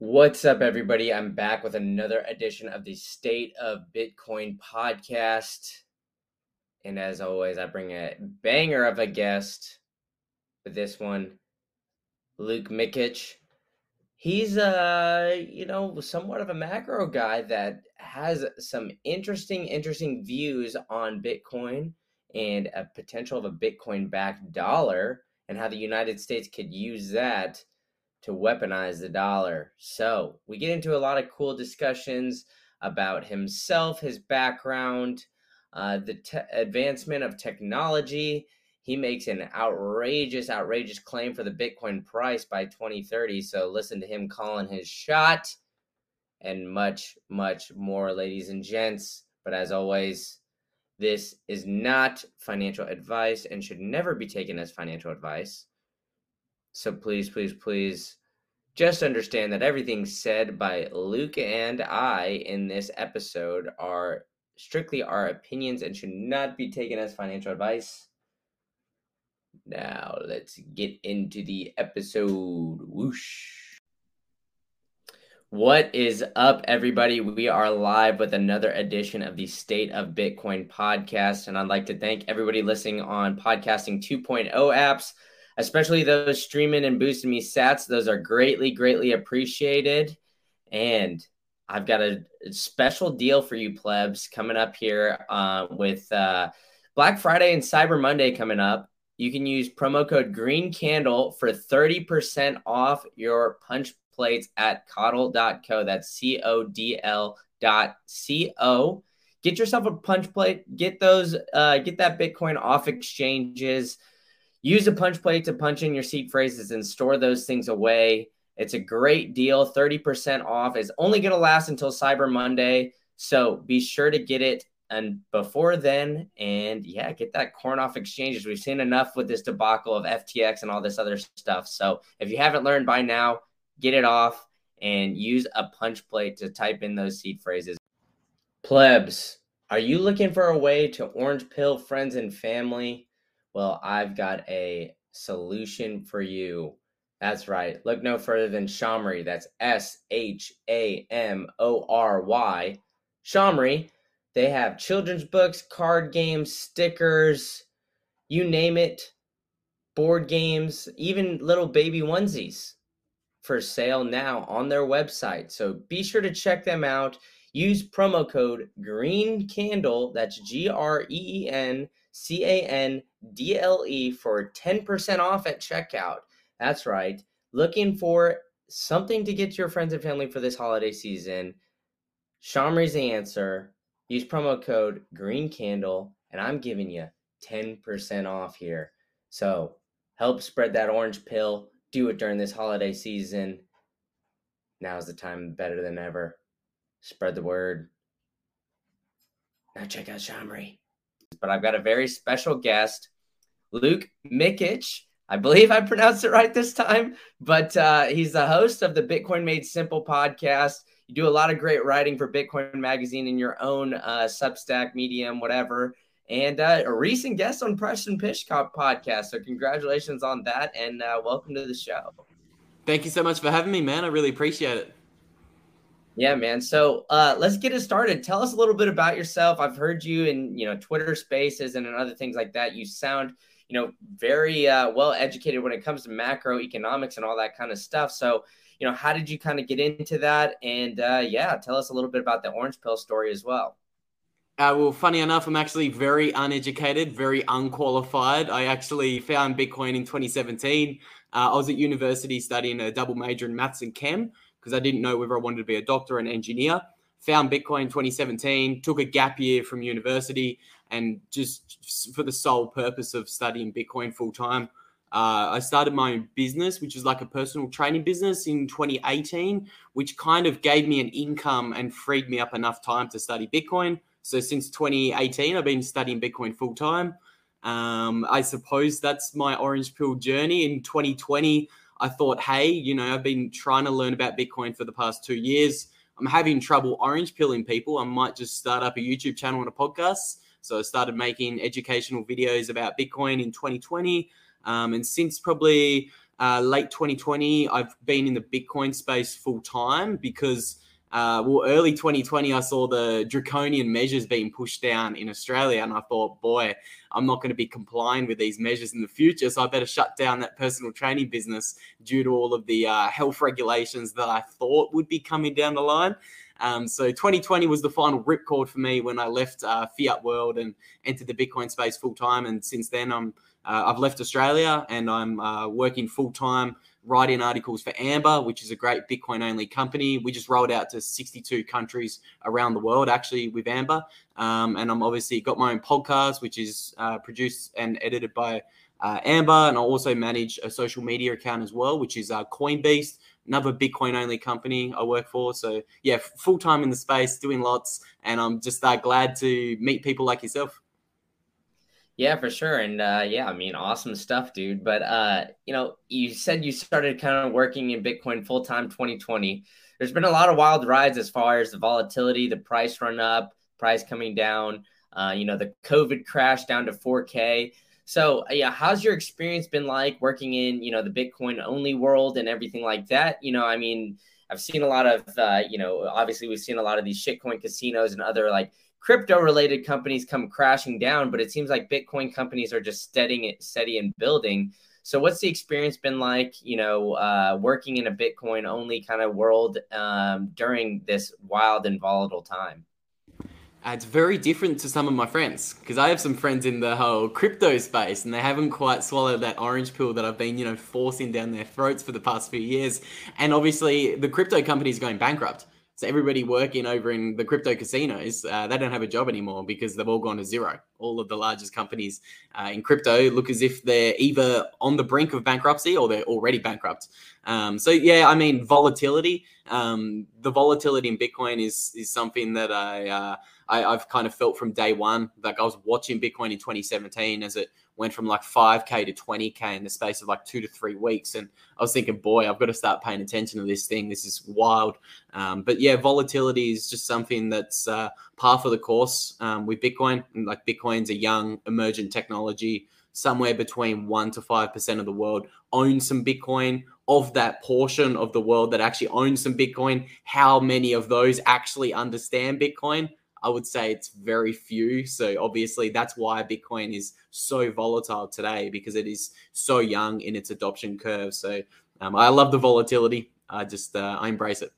What's up, everybody? I'm back with another edition of the State of Bitcoin podcast. And as always, I bring a banger of a guest for this one, Luke Mikic. He's, uh, you know, somewhat of a macro guy that has some interesting, interesting views on Bitcoin and a potential of a Bitcoin backed dollar and how the United States could use that to weaponize the dollar. So we get into a lot of cool discussions about himself, his background, uh, the te- advancement of technology. He makes an outrageous, outrageous claim for the Bitcoin price by 2030. So listen to him calling his shot and much, much more, ladies and gents. But as always, this is not financial advice and should never be taken as financial advice. So please, please, please just understand that everything said by Luke and I in this episode are strictly our opinions and should not be taken as financial advice. Now, let's get into the episode. Whoosh. What is up, everybody? We are live with another edition of the State of Bitcoin podcast. And I'd like to thank everybody listening on Podcasting 2.0 apps, especially those streaming and boosting me sats. Those are greatly, greatly appreciated. And I've got a special deal for you plebs coming up here uh, with uh, Black Friday and Cyber Monday coming up. You can use promo code Green Candle for 30% off your punch plates at codl.co. That's C O D L dot C O. Get yourself a punch plate. Get those, uh, get that Bitcoin off exchanges. Use a punch plate to punch in your seed phrases and store those things away. It's a great deal. 30% off is only going to last until Cyber Monday. So be sure to get it and before then and yeah get that corn off exchanges we've seen enough with this debacle of ftx and all this other stuff so if you haven't learned by now get it off, and use a punch plate to type in those seed phrases. Plebs, are you looking for a way to orange pill friends and family? Well, I've got a solution for you. That's right. Look no further than Shamory. That's S H A M O R Y. Shamory. They have children's books, card games, stickers, you name it, board games, even little baby onesies for sale now on their website. So be sure to check them out. Use promo code Green Candle, that's G R E E N C A N D L E, for 10% off at checkout. That's right. Looking for something to get to your friends and family for this holiday season? Shamory's the answer. Use promo code Green Candle, and I'm giving you 10% off here. So help spread that orange pill do it during this holiday season. Now's the time better than ever. Spread the word. Now check out Shamory. But I've got a very special guest, Luke Mikic. I believe I pronounced it right this time, but uh, he's the host of the Bitcoin Made Simple podcast. You do a lot of great writing for Bitcoin Magazine in your own uh, Substack, Medium, whatever and uh, a recent guest on Preston Pysh's podcast. So congratulations on that, and uh, welcome to the show. Thank you so much for having me, man. I really appreciate it. Yeah, man. So uh, let's get it started. Tell us a little bit about yourself. I've heard you in you know Twitter Spaces and in other things like that. You sound you know very uh, well educated when it comes to macroeconomics and all that kind of stuff. So you know, how did you kind of get into that? And uh, yeah, tell us a little bit about the orange pill story as well. Uh, well, funny enough, I'm actually very uneducated, very unqualified. I actually found Bitcoin in 2017. Uh, I was at university studying a double major in maths and chem because I didn't know whether I wanted to be a doctor or an engineer. Found Bitcoin in 2017, took a gap year from university, and just for the sole purpose of studying Bitcoin full time. Uh, I started my own business, which is like a personal training business in 2018, which kind of gave me an income and freed me up enough time to study Bitcoin. So since 2018, I've been studying Bitcoin full time. Um, I suppose that's my orange pill journey. In 2020, I thought, hey, you know, I've been trying to learn about Bitcoin for the past two years. I'm having trouble orange pilling people. I might just start up a YouTube channel and a podcast. So I started making educational videos about Bitcoin in 2020. Um, and since probably uh, late 2020, I've been in the Bitcoin space full time because uh, well, early 2020, I saw the draconian measures being pushed down in Australia, and I thought, boy, I'm not going to be complying with these measures in the future, so I better shut down that personal training business due to all of the uh, health regulations that I thought would be coming down the line. Um, so 2020 was the final ripcord for me when I left uh, Fiat World and entered the Bitcoin space full time, and since then I'm uh, I've left Australia and I'm uh, working full time writing articles for Amber, which is a great Bitcoin only company. We just rolled out to 62 countries around the world actually with Amber. Um, and I'm obviously got my own podcast, which is uh, produced and edited by uh, Amber. And I also manage a social media account as well, which is uh, Coinbeast, another Bitcoin only company I work for. So yeah, full time in the space, doing lots. And I'm just uh, glad to meet people like yourself. Yeah, for sure. And uh, yeah, I mean, awesome stuff, dude. But uh, you know, you said you started kind of working in Bitcoin full time 2020. There's been a lot of wild rides as far as the volatility, the price run up, price coming down. Uh, you know, the COVID crash down to 4K. So yeah, how's your experience been like working in you know the Bitcoin only world and everything like that? You know, I mean, I've seen a lot of uh, you know, obviously we've seen a lot of these shitcoin casinos and other like crypto related companies come crashing down, but it seems like Bitcoin companies are just steady, steady and building. So, what's the experience been like, you know, uh, working in a Bitcoin only kind of world um, during this wild and volatile time? Uh, it's very different to some of my friends because I have some friends in the whole crypto space and they haven't quite swallowed that orange pill that I've been, you know, forcing down their throats for the past few years. And obviously, the crypto companies going bankrupt. So everybody working over in the crypto casinos, uh, they don't have a job anymore because they've all gone to zero. All of the largest companies uh, in crypto look as if they're either on the brink of bankruptcy or they're already bankrupt. Um, so yeah, I mean volatility. Um, the volatility in Bitcoin is is something that I, uh, I I've kind of felt from day one. Like I was watching Bitcoin in 2017 as it went from like 5k to 20k in the space of like two to three weeks. And i was thinking boy i've got to start paying attention to this thing. This is wild. Um, but yeah volatility is just something that's uh, par for the course um, with bitcoin. Like bitcoin's a young emergent technology. Somewhere between 1 to 5% of the world owns some bitcoin. Of that portion of the world that actually owns some bitcoin how many of those actually understand bitcoin I would say it's very few. So obviously that's why Bitcoin is so volatile today because it is so young in its adoption curve. So um, I love the volatility. I just uh, I embrace it.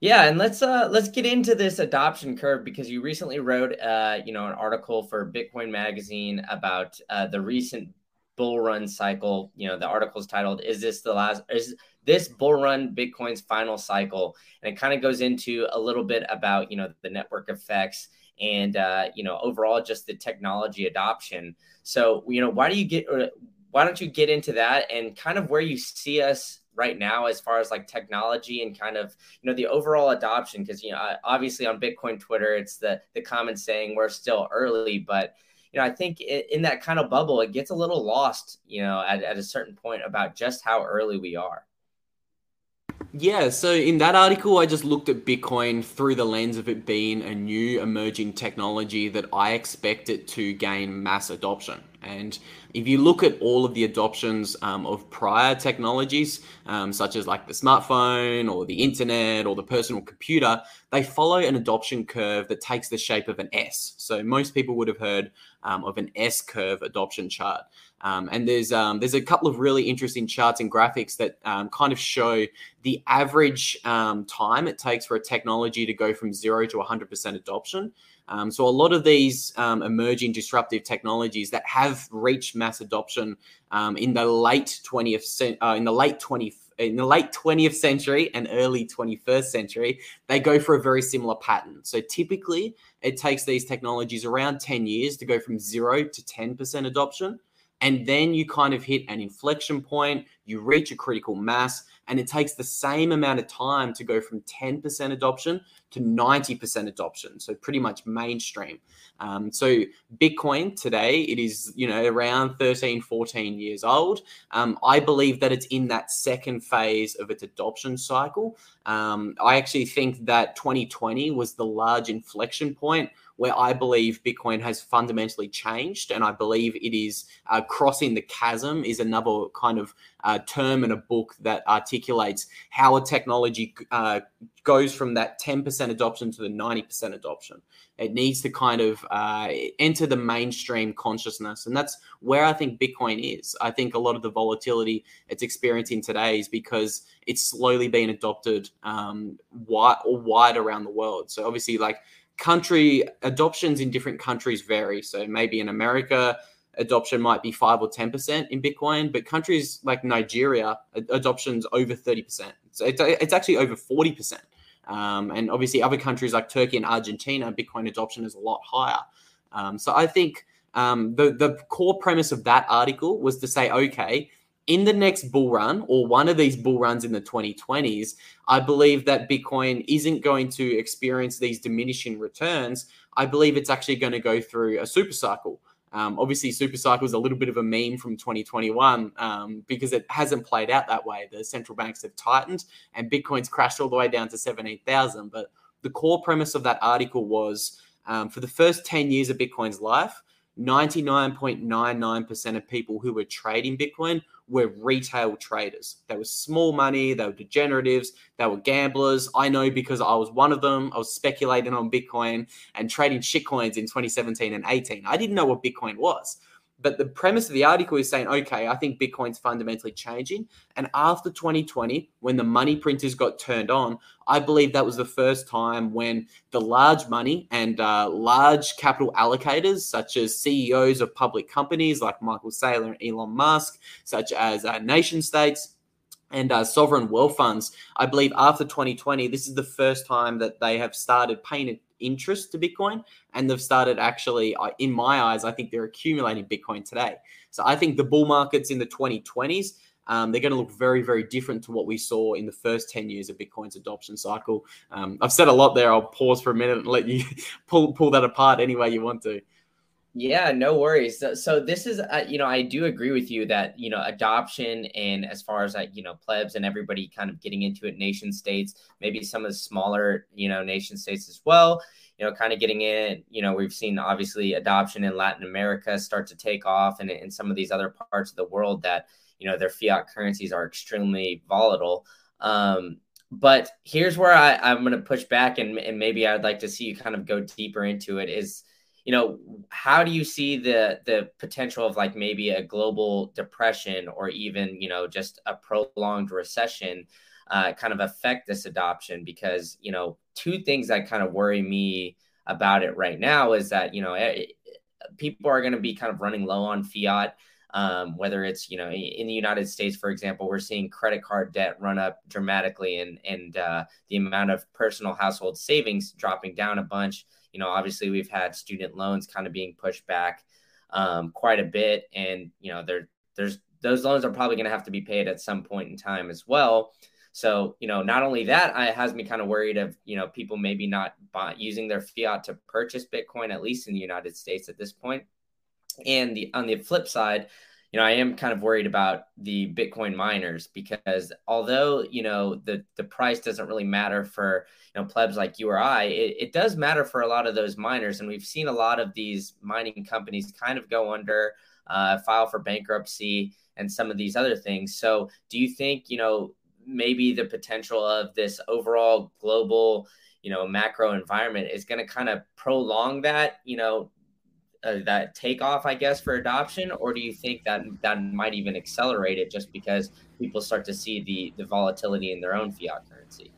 Yeah, and let's uh let's get into this adoption curve because you recently wrote uh you know an article for Bitcoin magazine about uh, the recent bull run cycle. You know, the article is titled "Is this the last? Is this bull run Bitcoin's final cycle?" And it kind of goes into a little bit about you know the network effects and uh, you know overall just the technology adoption. So you know, why do you get? Why don't you get into that and kind of where you see us right now as far as like technology and kind of you know the overall adoption because you know obviously on bitcoin twitter it's the the common saying we're still early but you know, I think in that kind of bubble, it gets a little lost, you know, at, at a certain point about just how early we are. Yeah, so in that article, I just looked at Bitcoin through the lens of it being a new emerging technology that I expect it to gain mass adoption. And if you look at all of the adoptions um, of prior technologies, um, such as like the smartphone or the internet or the personal computer, they follow an adoption curve that takes the shape of an S. So most people would have heard um, of an S curve adoption chart. Um, and there's um, there's a couple of really interesting charts and graphics that um, kind of show the average time it takes for a technology to go from zero to 100% adoption. Um, so a lot of these um, emerging disruptive technologies that have reached mass adoption um, in the late 20th uh, in the late 20th in the late 20th century and early 21st century, they go for a very similar pattern. So typically, it takes these technologies around 10 years to go from zero to 10% adoption. And then you kind of hit an inflection point, you reach a critical mass, and it takes the same amount of time to go from 10% adoption to 90% adoption. So pretty much mainstream. Um, so Bitcoin today, it is, you know, around 13, 14 years old. Um, I believe that it's in that second phase of its adoption cycle. Um, I actually think that 2020 was the large inflection point where I believe Bitcoin has fundamentally changed, and I believe it is uh, crossing the chasm is another kind of uh, term in a book that articulates how a technology uh, goes from that 10% adoption to the 90% adoption. It needs to kind of uh, enter the mainstream consciousness. And that's where I think Bitcoin is. I think a lot of the volatility it's experiencing today is because it's slowly being adopted um, wide or wide around the world. So obviously, like country adoptions in different countries vary. So maybe in America, adoption might be five or 10% in Bitcoin, but countries like Nigeria, adoption's over 30%. So it's, it's actually over 40%. Um, and obviously, other countries like Turkey and Argentina, Bitcoin adoption is a lot higher. Um, so I think um, the, the core premise of that article was to say, okay, in the next bull run or one of these bull runs in the 2020s, I believe that Bitcoin isn't going to experience these diminishing returns. I believe it's actually going to go through a super cycle. Um, obviously, super cycle is a little bit of a meme from 2021 um, because it hasn't played out that way. The central banks have tightened and Bitcoin's crashed all the way down to 17,000. But the core premise of that article was um, for the first 10 years of Bitcoin's life, 99.99% of people who were trading Bitcoin were retail traders. They were small money, they were degeneratives, they were gamblers. I know because I was one of them. I was speculating on Bitcoin and trading shitcoins in 2017 and 18. I didn't know what Bitcoin was. But the premise of the article is saying, okay, I think Bitcoin's fundamentally changing. And after 2020, when the money printers got turned on, I believe that was the first time when the large money and uh, large capital allocators, such as CEOs of public companies like Michael Saylor and Elon Musk, such as uh, nation states, and uh, sovereign wealth funds. I believe after 2020, this is the first time that they have started paying interest to Bitcoin, and they've started actually, in my eyes, I think they're accumulating Bitcoin today. So I think the bull markets in the 2020s. Um, they're going to look very, very different to what we saw in the first 10 years of Bitcoin's adoption cycle. Um, I've said a lot there. I'll pause for a minute and let you pull, pull that apart any way you want to. Yeah, no worries. So, this is, uh, you know, I do agree with you that, you know, adoption and as far as like, you know, plebs and everybody kind of getting into it, nation states, maybe some of the smaller, you know, nation states as well, you know, kind of getting in, you know, we've seen obviously adoption in Latin America start to take off and in some of these other parts of the world that, you know, their fiat currencies are extremely volatile. Um, but here's where I, I'm going to push back and, and maybe I'd like to see you kind of go deeper into it is, you know how do you see the the potential of like maybe a global depression or even you know just a prolonged recession uh, kind of affect this adoption? Because you know two things that kind of worry me about it right now is that you know people are going to be kind of running low on fiat um, whether it's you know in the United States, for example, we're seeing credit card debt run up dramatically, and and uh, the amount of personal household savings dropping down a bunch you know, obviously we've had student loans kind of being pushed back um, quite a bit, and you know, there there's those loans are probably going to have to be paid at some point in time as well. So, you know, not only that, it has me kind of worried of, you know, people maybe not buy, using their fiat to purchase Bitcoin, at least in the United States at this point. And the on the flip side, you know, I am kind of worried about the Bitcoin miners because although, you know, the, the price doesn't really matter for, you know, plebs like you or I, it, it does matter for a lot of those miners. And we've seen a lot of these mining companies kind of go under, uh, file for bankruptcy and some of these other things. So do you think, you know, maybe the potential of this overall global, you know, macro environment is going to kind of prolong that, you know, uh, that takeoff, I guess, for adoption, or do you think that that might even accelerate it just because people start to see the the volatility in their own fiat currency?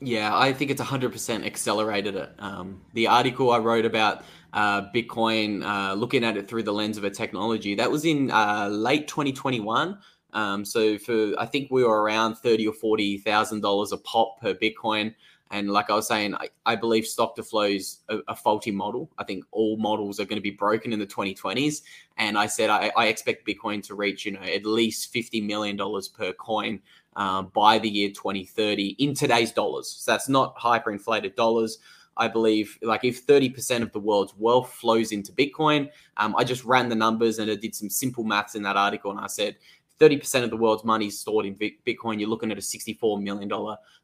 Yeah, I think it's 100% accelerated it. Um, the article I wrote about uh, Bitcoin, uh, looking at it through the lens of a technology, that was in uh, late 2021. Um, so for I think we were around thirty or forty thousand dollars a pop per Bitcoin. And like I was saying, I, I believe stock to flow is a, a, faulty model. I think all models are going to be broken in the 2020s. And I said I, I expect Bitcoin to reach, you know, at least $50 million per coin uh, by the year 2030 in today's dollars. So that's not hyperinflated dollars. I believe like if 30% of the world's wealth flows into Bitcoin, um, I just ran the numbers and I did some simple maths in that article and I said 30% of the world's money is stored in Bitcoin. You're looking at a $64 million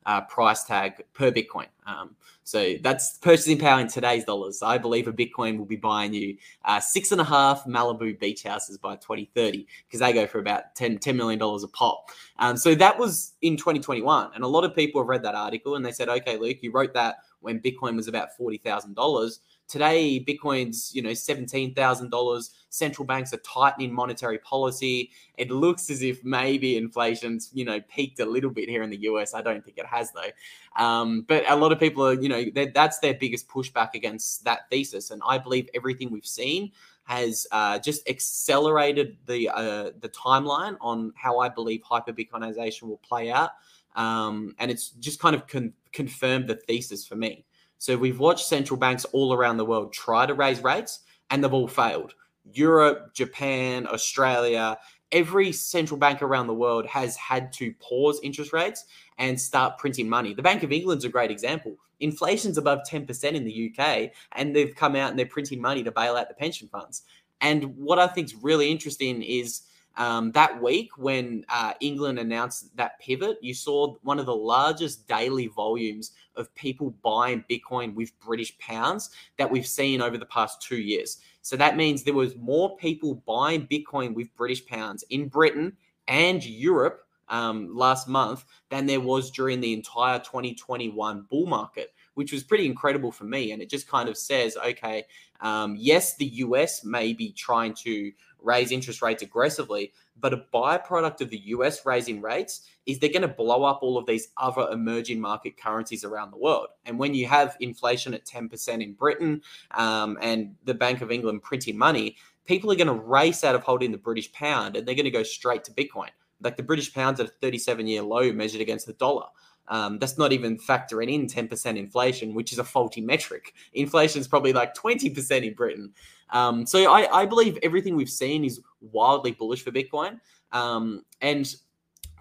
uh, price tag per Bitcoin. Um, so that's purchasing power in today's dollars. I believe a Bitcoin will be buying you uh, six and a half Malibu beach houses by 2030 because they go for about 10, $10 million a pop. Um, so that was in 2021. And a lot of people have read that article and they said, okay, Luke, you wrote that when Bitcoin was about $40,000. Today, Bitcoin's, you know, $17,000. Central banks are tightening monetary policy. It looks as if maybe inflation's, you know, peaked a little bit here in the US. I don't think it has though. Um, but a lot of people are, you know, that's their biggest pushback against that thesis. And I believe everything we've seen has uh, just accelerated the uh, the timeline on how I believe hyperbitcoinization will play out, um, and it's just kind of con- confirmed the thesis for me. So we've watched central banks all around the world try to raise rates and they've all failed. Europe, Japan, Australia, every central bank around the world has had to pause interest rates and start printing money. The Bank of England's a great example. Inflation's above 10% in the UK, and they've come out and they're printing money to bail out the pension funds. And what I think is really interesting is um, that week, when uh, England announced that pivot, you saw one of the largest daily volumes of people buying Bitcoin with British pounds that we've seen over the past two years. So that means there was more people buying Bitcoin with British pounds in Britain and Europe um, last month than there was during the entire 2021 bull market which was pretty incredible for me. And it just kind of says, okay, um, yes, the US may be trying to raise interest rates aggressively. But a byproduct of the US raising rates is they're going to blow up all of these other emerging market currencies around the world. And when you have inflation at 10% in Britain um, and the Bank of England printing money, people are going to race out of holding the British pound and they're going to go straight to Bitcoin. Like the British pound's at a 37 year low measured against the dollar. Um, that's not even factoring in 10% inflation, which is a faulty metric. Inflation is probably like 20% in Britain. Um, so I, I, believe everything we've seen is wildly bullish for Bitcoin. Um, and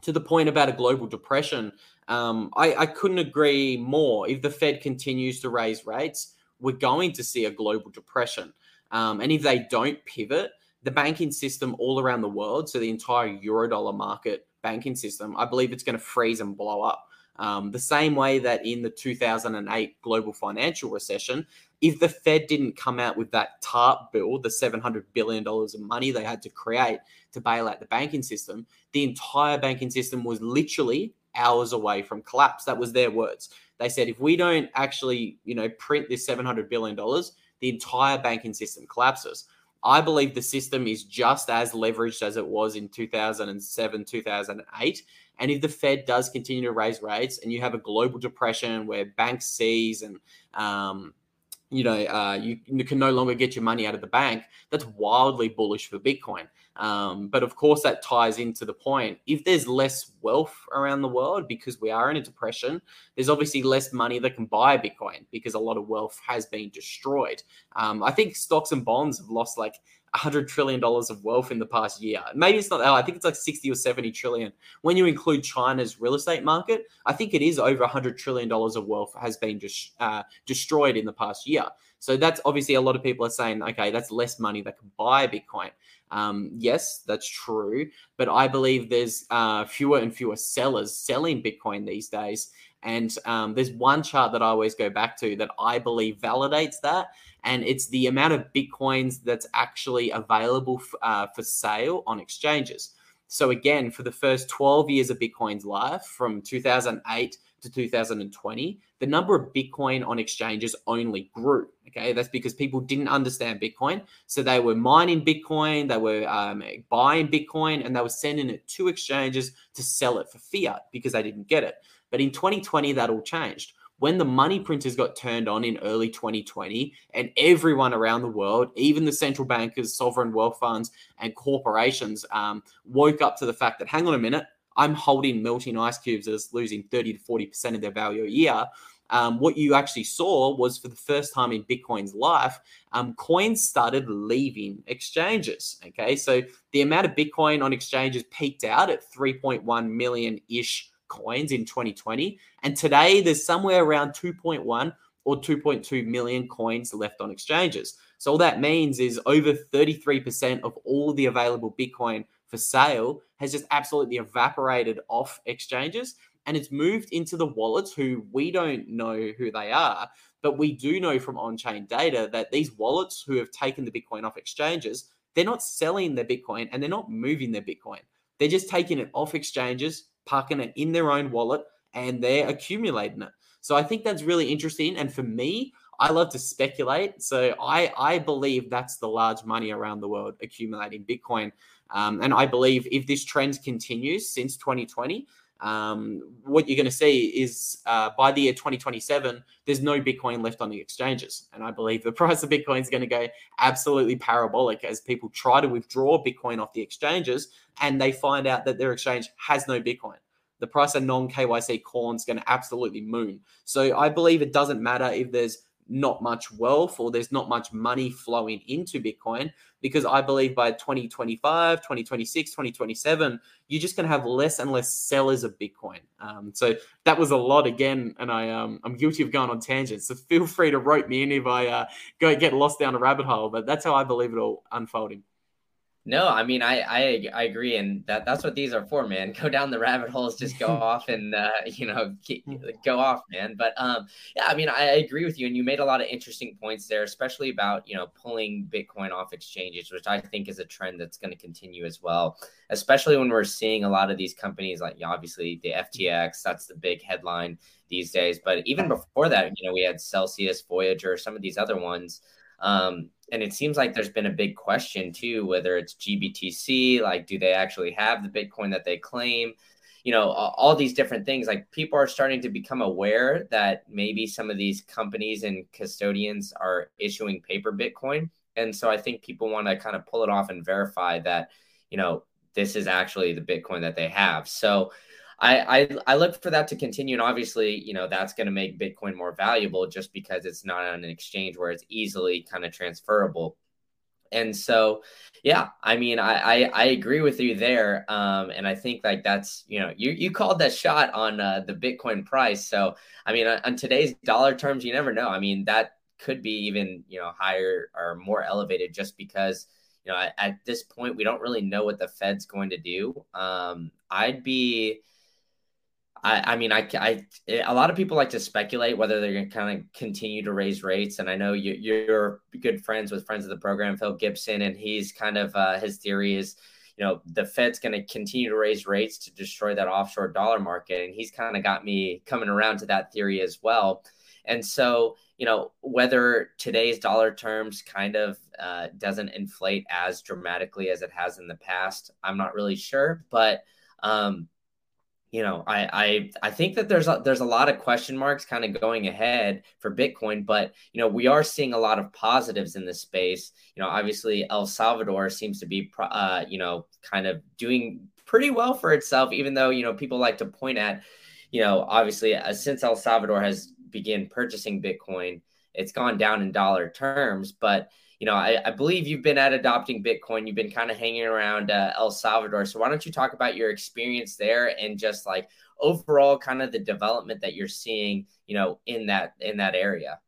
to the point about a global depression, um, I, I couldn't agree more. If the Fed continues to raise rates, we're going to see a global depression. Um, and if they don't pivot, the banking system all around the world, so the entire Eurodollar market banking system, I believe it's going to freeze and blow up. Um, the same way that in the 2008 global financial recession, if the Fed didn't come out with that TARP bill, the $700 billion of money they had to create to bail out the banking system, the entire banking system was literally hours away from collapse. That was their words. They said, if we don't actually, you know, print this $700 billion, the entire banking system collapses. I believe the system is just as leveraged as it was in 2007, 2008. And if the Fed does continue to raise rates and you have a global depression where banks seize and um, you know, uh, you, you, can no longer get your money out of the bank. That's wildly bullish for Bitcoin. Um, but of course, that ties into the point. If there's less wealth around the world because we are in a depression, there's obviously less money that can buy Bitcoin because a lot of wealth has been destroyed. Um, I think stocks and bonds have lost like hundred trillion dollars of wealth in the past year. Maybe it's not that. I think it's like sixty or seventy trillion. When you include China's real estate market, I think it is over hundred trillion dollars of wealth has been just uh, destroyed in the past year. So that's obviously a lot of people are saying, okay, that's less money that can buy Bitcoin. Um, yes, that's true, but I believe there's uh, fewer and fewer sellers selling Bitcoin these days. And um, there's one chart that I always go back to that I believe validates that, and it's the amount of bitcoins that's actually available f- uh, for sale on exchanges. So again, for the first 12 years of Bitcoin's life, from 2008 to 2020, the number of Bitcoin on exchanges only grew. Okay, that's because people didn't understand Bitcoin, so they were mining Bitcoin, they were um, buying Bitcoin, and they were sending it to exchanges to sell it for fiat because they didn't get it. But in 2020, that all changed when the money printers got turned on in early 2020 and everyone around the world, even the central bankers, sovereign wealth funds, and corporations, um, woke up to the fact that, hang on a minute, I'm holding melting ice cubes as losing 30 to 40% of their value a year. Um, what you actually saw was for the first time in Bitcoin's life, um, coins started leaving exchanges. Okay, so the amount of Bitcoin on exchanges peaked out at 3.1 million ish coins in 2020. And today there's somewhere around 2.1 or 2.2 million coins left on exchanges. So all that means is over 33% of all the available Bitcoin for sale has just absolutely evaporated off exchanges and it's moved into the wallets who we don't know who they are, but we do know from on-chain data that these wallets who have taken the Bitcoin off exchanges, they're not selling their Bitcoin and they're not moving their Bitcoin. They're just taking it off exchanges, parking it in their own wallet, and they're accumulating it. So I think that's really interesting. And for me, I love to speculate. So I, I believe that's the large money around the world accumulating Bitcoin. Um, and I believe if this trend continues since 2020, um, what you're going to see is uh, by the year 2027, there's no Bitcoin left on the exchanges. And I believe the price of Bitcoin is going to go absolutely parabolic as people try to withdraw Bitcoin off the exchanges and they find out that their exchange has no Bitcoin. The price of non KYC corn is going to absolutely moon. So I believe it doesn't matter if there's not much wealth or there's not much money flowing into Bitcoin because I believe by 2025, 2026, 2027, you're just going to have less and less sellers of Bitcoin. Um, so that was a lot again, and I um, I'm guilty of going on tangents. So feel free to rope me in if I uh, go get lost down a rabbit hole. But that's how I believe it all unfolding. No, I mean I, I I agree, and that that's what these are for, man. Go down the rabbit holes, just go off and uh, you know keep, go off, man. But um, yeah, I mean I agree with you, and you made a lot of interesting points there, especially about you know pulling Bitcoin off exchanges, which I think is a trend that's going to continue as well. Especially when we're seeing a lot of these companies, like obviously the FTX, that's the big headline these days. But even before that, you know, we had Celsius, Voyager, some of these other ones. Um, and it seems like there's been a big question too, whether it's GBTC, like, do they actually have the Bitcoin that they claim? You know, all these different things. Like, people are starting to become aware that maybe some of these companies and custodians are issuing paper Bitcoin. And so I think people want to kind of pull it off and verify that, you know, this is actually the Bitcoin that they have. So, I, I, I look for that to continue, and obviously, you know, that's going to make Bitcoin more valuable just because it's not on an exchange where it's easily kind of transferable. And so, yeah, I mean, I, I, I agree with you there, um, and I think like that's you know, you you called that shot on uh, the Bitcoin price. So, I mean, on, on today's dollar terms, you never know. I mean, that could be even you know higher or more elevated just because you know at, at this point we don't really know what the Fed's going to do. Um, I'd be I, I mean, I, I, a lot of people like to speculate whether they're going to kind of continue to raise rates. And I know you, you're good friends with friends of the program, Phil Gibson, and he's kind of uh, his theory is, you know, the Fed's going to continue to raise rates to destroy that offshore dollar market. And he's kind of got me coming around to that theory as well. And so, you know, whether today's dollar terms kind of uh, doesn't inflate as dramatically as it has in the past, I'm not really sure. But, um, you know, I I I think that there's a, there's a lot of question marks kind of going ahead for Bitcoin, but you know, we are seeing a lot of positives in this space. You know, obviously El Salvador seems to be uh, you know, kind of doing pretty well for itself even though, you know, people like to point at, you know, obviously uh, since El Salvador has begun purchasing Bitcoin, it's gone down in dollar terms, but you know, I, I, believe you've been at adopting Bitcoin. You've been kind of hanging around uh, El Salvador. So why don't you talk about your experience there and just like overall kind of the development that you're seeing, you know, in that in that area?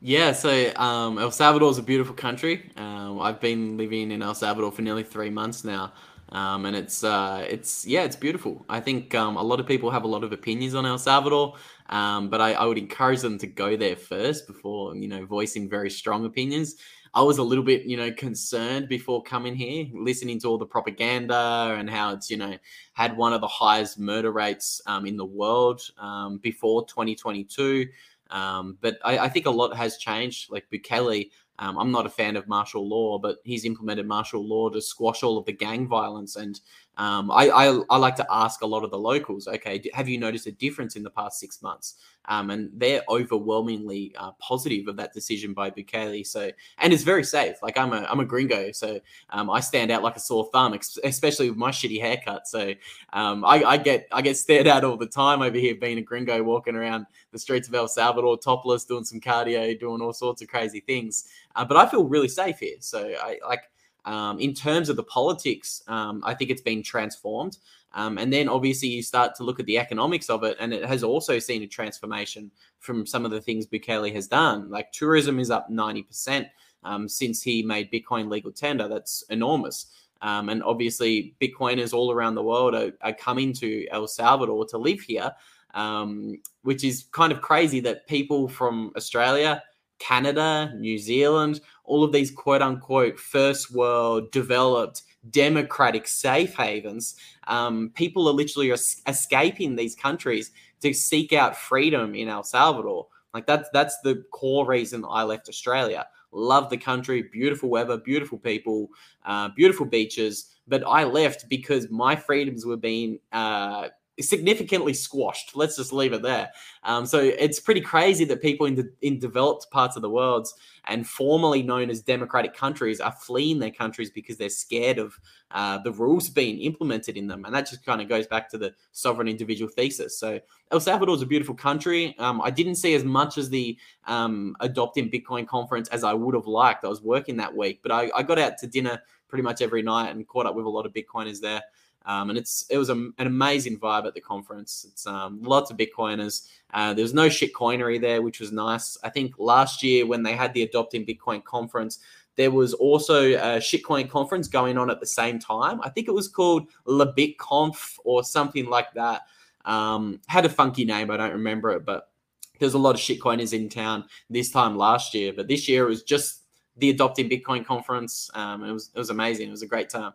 Yeah, so um, El Salvador is a beautiful country. Um, I've been living in El Salvador for nearly three months now. Um, and it's uh, it's yeah, it's beautiful. I think um, a lot of people have a lot of opinions on El Salvador, um, but I, I, would encourage them to go there first before you know voicing very strong opinions. I was a little bit you know concerned before coming here, listening to all the propaganda and how it's you know had one of the highest murder rates um, in the world um, before 2022. Um, but I, I, think a lot has changed. Like Bukele Um, I'm not a fan of martial law, but he's implemented martial law to squash all of the gang violence. And um, I, I, I, like to ask a lot of the locals, okay, have you noticed a difference in the past six months? Um, and they're overwhelmingly uh, positive of that decision by Bukele. So, and it's very safe. Like I'm a, I'm a gringo, so um, I stand out like a sore thumb, especially with my shitty haircut. So um, I, I, get, I get stared at all the time over here, being a gringo, walking around the streets of El Salvador, topless, doing some cardio, doing all sorts of crazy things. Uh, but I feel really safe here. So I like um, in terms of the politics, um, I think it's been transformed. Um, and then obviously you start to look at the economics of it, and it has also seen a transformation from some of the things Bukele has done. Like tourism is up 90% um, since he made Bitcoin legal tender. That's enormous. Um, and obviously, Bitcoiners all around the world are, are coming to El Salvador to live here, um, which is kind of crazy that people from Australia, Canada, New Zealand, all of these quote unquote first world developed democratic safe havens, um, people are literally es- escaping these countries to seek out freedom in El Salvador. Like that's that's the core reason I left Australia. Love the country, beautiful weather, beautiful people, uh, beautiful beaches. But I left because my freedoms were being uh, significantly squashed. Let's just leave it there. Um, so it's pretty crazy that people in the in developed parts of the world and formerly known as democratic countries are fleeing their countries because they're scared of uh, the rules being implemented in them, and that just kind of goes back to the sovereign individual thesis. So El Salvador is a beautiful country. Um, I didn't see as much as the um, adopting Bitcoin conference as I would have liked. I was working that week, but I, I got out to dinner pretty much every night and caught up with a lot of Bitcoiners there. Um, and it's it was a, an amazing vibe at the conference. It's um, lots of Bitcoiners. Uh, there was no shit coinery there, which was nice. I think last year when they had the Adopting Bitcoin conference, there was also a shitcoin conference going on at the same time. I think it was called La BitConf or something like that. Um, had a funky name, I don't remember it, but there's a lot of shitcoiners in town this time last year. But this year it was just the Adopting Bitcoin conference. Um, it was it was amazing. It was a great time.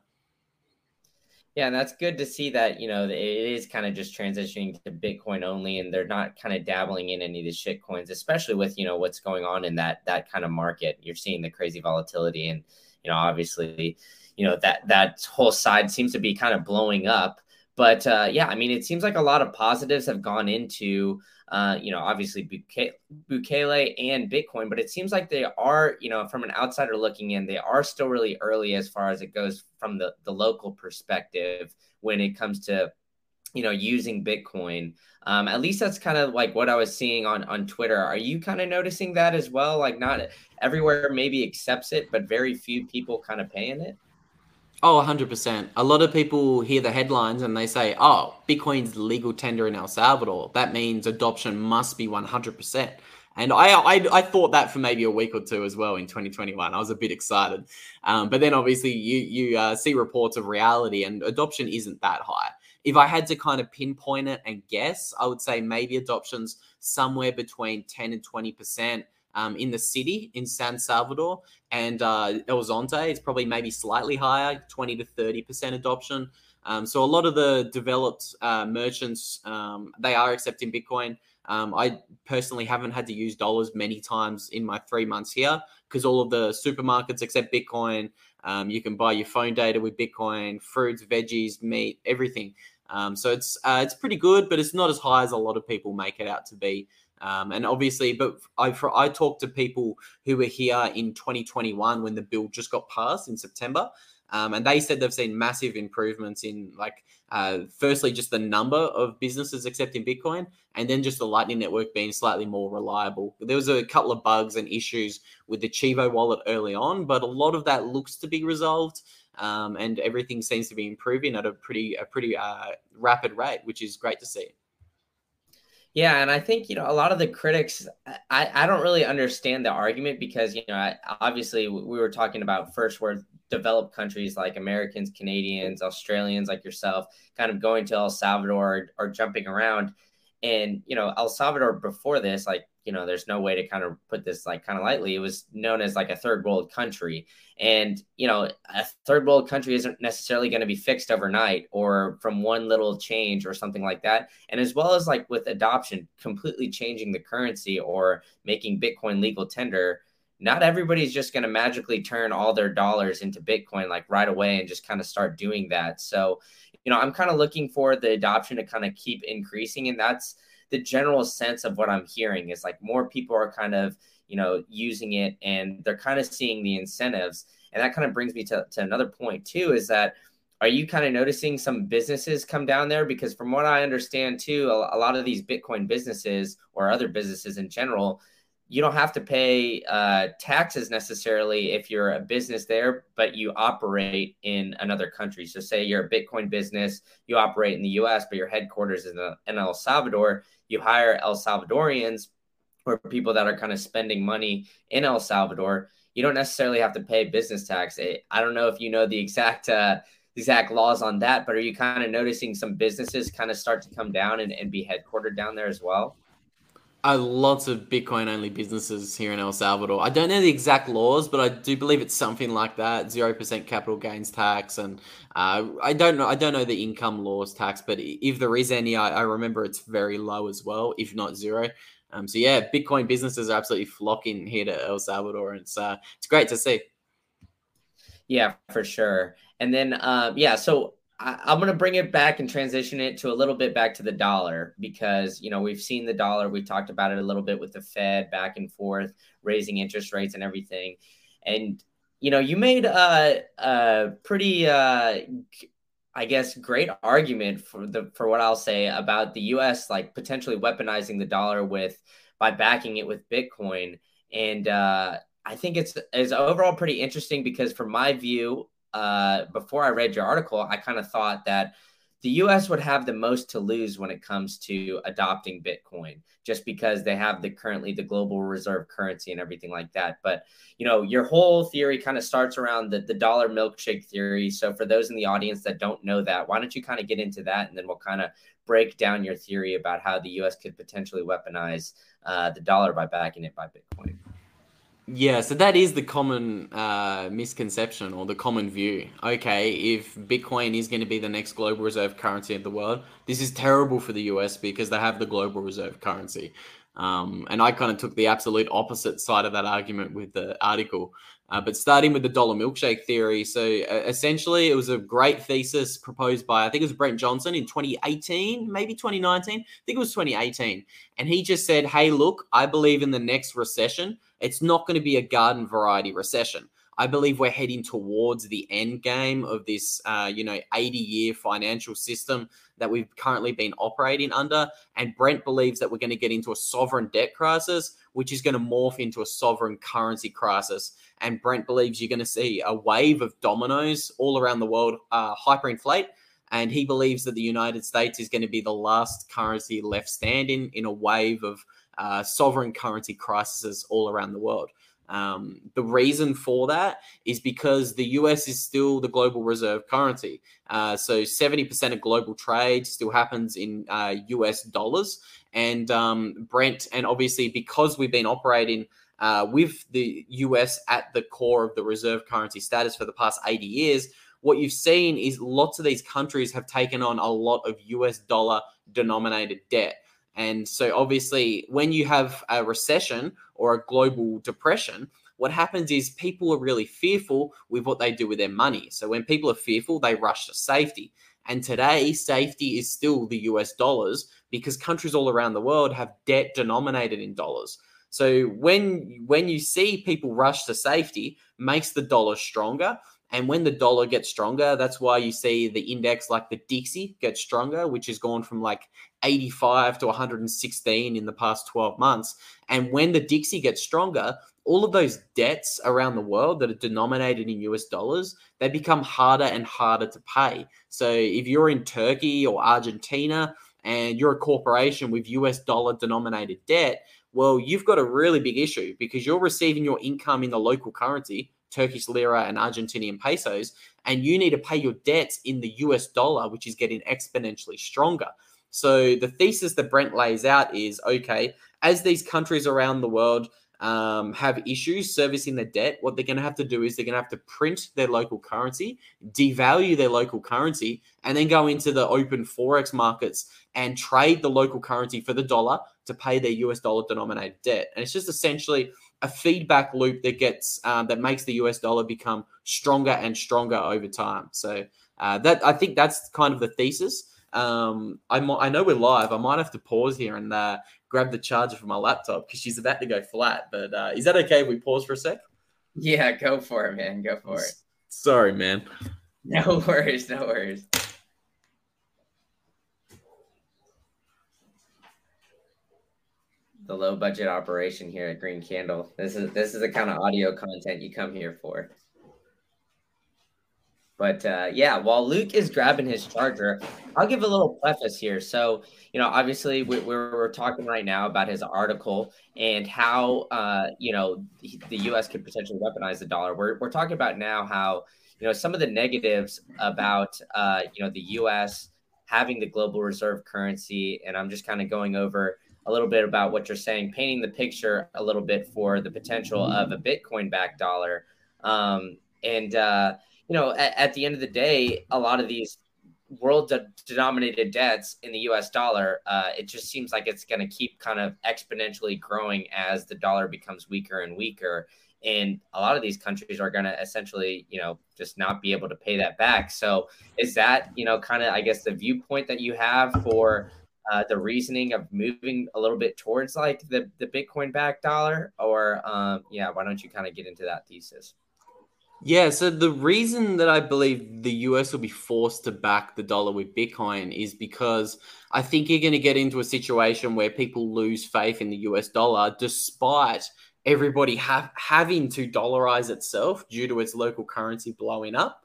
Yeah, and that's good to see that, you know, it is kind of just transitioning to Bitcoin only and they're not kind of dabbling in any of the shit coins, especially with, you know, what's going on in that that kind of market. You're seeing the crazy volatility and, you know, obviously, you know, that that whole side seems to be kind of blowing up. But uh, yeah, I mean, it seems like a lot of positives have gone into uh, you know, obviously Bukele and Bitcoin, but it seems like they are, you know, from an outsider looking in, they are still really early as far as it goes from the, the local perspective when it comes to, you know, using Bitcoin. Um, at least that's kind of like what I was seeing on on Twitter. Are you kind of noticing that as well? Like not everywhere maybe accepts it, but very few people kind of paying it. Oh, 100%. A lot of people hear the headlines and they say, oh, Bitcoin's legal tender in El Salvador. That means adoption must be 100%. And I, I, I thought that for maybe a week or two as well in 2021. I was a bit excited. Um, but then obviously you, you uh, see reports of reality and adoption isn't that high. If I had to kind of pinpoint it and guess, I would say maybe adoption's somewhere between 10 and 20% um, in the city in San Salvador and uh, El Zonte is probably maybe slightly higher, 20 to 30% adoption. Um, so a lot of the developed uh, merchants, um, they are accepting Bitcoin. Um, I personally haven't had to use dollars many times in my three months here because all of the supermarkets accept Bitcoin. Um, you can buy your phone data with Bitcoin, fruits, veggies, meat, everything. Um, so it's uh, it's pretty good, but it's not as high as a lot of people make it out to be. Um, and obviously, but I I talked to people who were here in 2021 when the bill just got passed in September, um, and they said they've seen massive improvements in like uh, firstly just the number of businesses accepting Bitcoin, and then just the Lightning Network being slightly more reliable. There was a couple of bugs and issues with the Chivo wallet early on, but a lot of that looks to be resolved. Um, and everything seems to be improving at a pretty a pretty uh, rapid rate, which is great to see. Yeah, and I think you know a lot of the critics. I I don't really understand the argument because you know I, obviously we were talking about first world developed countries like Americans, Canadians, Australians like yourself, kind of going to El Salvador or, or jumping around, and you know El Salvador before this, like you know, there's no way to kind of put this like kind of lightly. It was known as like a third world country. And, you know, a third world country isn't necessarily going to be fixed overnight or from one little change or something like that. And as well as like with adoption, completely changing the currency or making Bitcoin legal tender, not everybody's just going to magically turn all their dollars into Bitcoin like right away and just kind of start doing that. So, you know, I'm kind of looking for the adoption to kind of keep increasing. And that's the general sense of what I'm hearing is like more people are kind of, you know, using it and they're kind of seeing the incentives. And that kind of brings me to, to another point too is that are you kind of noticing some businesses come down there? Because from what I understand too, a, a lot of these Bitcoin businesses or other businesses in general, you don't have to pay uh, taxes necessarily if you're a business there, but you operate in another country. So, say you're a Bitcoin business, you operate in the US, but your headquarters is in El Salvador, you hire El Salvadorians or people that are kind of spending money in El Salvador. You don't necessarily have to pay business tax. I don't know if you know the exact. Uh, exact laws on that, but are you kind of noticing some businesses kind of start to come down and, and be headquartered down there as well? Uh, lots of Bitcoin only businesses here in El Salvador. I don't know the exact laws, but I do believe it's something like that zero percent capital gains tax, and uh, I don't know. I don't know the income laws tax, but if there is any, I, I remember it's very low as well, if not zero. Um, so yeah, Bitcoin businesses are absolutely flocking here to El Salvador, and it's uh, it's great to see. Yeah, for sure. And then, uh, yeah, so I, am going to bring it back and transition it to a little bit back to the dollar because you know we've seen the dollar. We talked about it a little bit with the Fed back and forth, raising interest rates and everything. And you know, you made a, a pretty, uh, I guess, great argument for the for what I'll say about the U.S. like potentially weaponizing the dollar with by backing it with Bitcoin. And uh, I think it's is overall pretty interesting because, from my view, uh, before I read your article, I kind of thought that the US would have the most to lose when it comes to adopting Bitcoin, just because they have the currently the global reserve currency and everything like that. But you know, your whole theory kind of starts around the, the dollar milkshake theory. So for those in the audience that don't know that, why don't you kind of get into that and then we'll kind of break down your theory about how the US could potentially weaponize uh, the dollar by backing it by Bitcoin. Yeah, so that is the common uh, misconception or the common view. Okay, if Bitcoin is going to be the next global reserve currency of the world, this is terrible for the US because they have the global reserve currency. Um, and I kind of took the absolute opposite side of that argument with the article. Uh, but starting with the dollar milkshake theory, so uh, essentially it was a great thesis proposed by I think it was Brent Johnson in 2018, maybe 2019. I think it was 2018, and he just said, "Hey, look, I believe in the next recession." It's not going to be a garden variety recession. I believe we're heading towards the end game of this, uh, you know, 80 year financial system that we've currently been operating under. And Brent believes that we're going to get into a sovereign debt crisis, which is going to morph into a sovereign currency crisis. And Brent believes you're going to see a wave of dominoes all around the world uh, hyperinflate. And he believes that the United States is going to be the last currency left standing in a wave of uh, sovereign currency crises all around the world. Um, the reason for that is because the US is still the global reserve currency. Uh, so 70% of global trade still happens in uh, US dollars. And um, Brent, and obviously because we've been operating uh, with the US at the core of the reserve currency status for the past 80 years, what you've seen is lots of these countries have taken on a lot of US dollar denominated debt. And so, obviously, when you have a recession or a global depression, what happens is people are really fearful with what they do with their money. So, when people are fearful, they rush to safety. And today, safety is still the US dollars because countries all around the world have debt denominated in dollars. So when when you see people rush to safety, makes the dollar stronger. And when the dollar gets stronger, that's why you see the index like the Dixie get stronger, which has gone from like 85 to 116 in the past 12 months. And when the Dixie gets stronger, all of those debts around the world that are denominated in US dollars, they become harder and harder to pay. So if you're in Turkey or Argentina and you're a corporation with US dollar denominated debt, well, you've got a really big issue because you're receiving your income in the local currency, Turkish lira and Argentinian pesos, and you need to pay your debts in the US dollar, which is getting exponentially stronger. So the thesis that Brent lays out is okay, as these countries around the world um, have issues servicing their debt, what they're going to have to do is they're going to have to print their local currency, devalue their local currency, and then go into the open forex markets and trade the local currency for the dollar to pay their US dollar denominated debt. And it's just essentially a feedback loop that gets um, that makes the US dollar become stronger and stronger over time. So uh, that I think that's kind of the thesis. Um, I, I know we're live. I might have to pause here and uh, grab the charger from my laptop because she's about to go flat. But uh, is that okay if we pause for a sec? Yeah, go for it, man. Go for it. Sorry, man. No worries. No worries. The low budget operation here at Green Candle. This is this is the kind of audio content you come here for. But uh, yeah, while Luke is grabbing his charger, I'll give a little preface here. So, you know, obviously we, are we're talking right now about his article and how, uh, you know, the U.S. could potentially weaponize the dollar. We're, we're talking about now how, you know, some of the negatives about, uh, you know, the U.S. having the global reserve currency. And I'm just kind of going over a little bit about what you're saying, painting the picture a little bit for the potential of a Bitcoin backed dollar. Um, and, uh, you know, at, at the end of the day, a lot of these world de- denominated debts in the US dollar, uh, it just seems like it's going to keep kind of exponentially growing as the dollar becomes weaker and weaker. And a lot of these countries are going to essentially, you know, just not be able to pay that back. So, is that, you know, kind of, I guess, the viewpoint that you have for uh, the reasoning of moving a little bit towards like the, the Bitcoin backed dollar? Or, um, yeah, why don't you kind of get into that thesis? Yeah, so the reason that I believe the US will be forced to back the dollar with Bitcoin is because I think you're going to get into a situation where people lose faith in the US dollar despite everybody having to dollarize itself due to its local currency blowing up.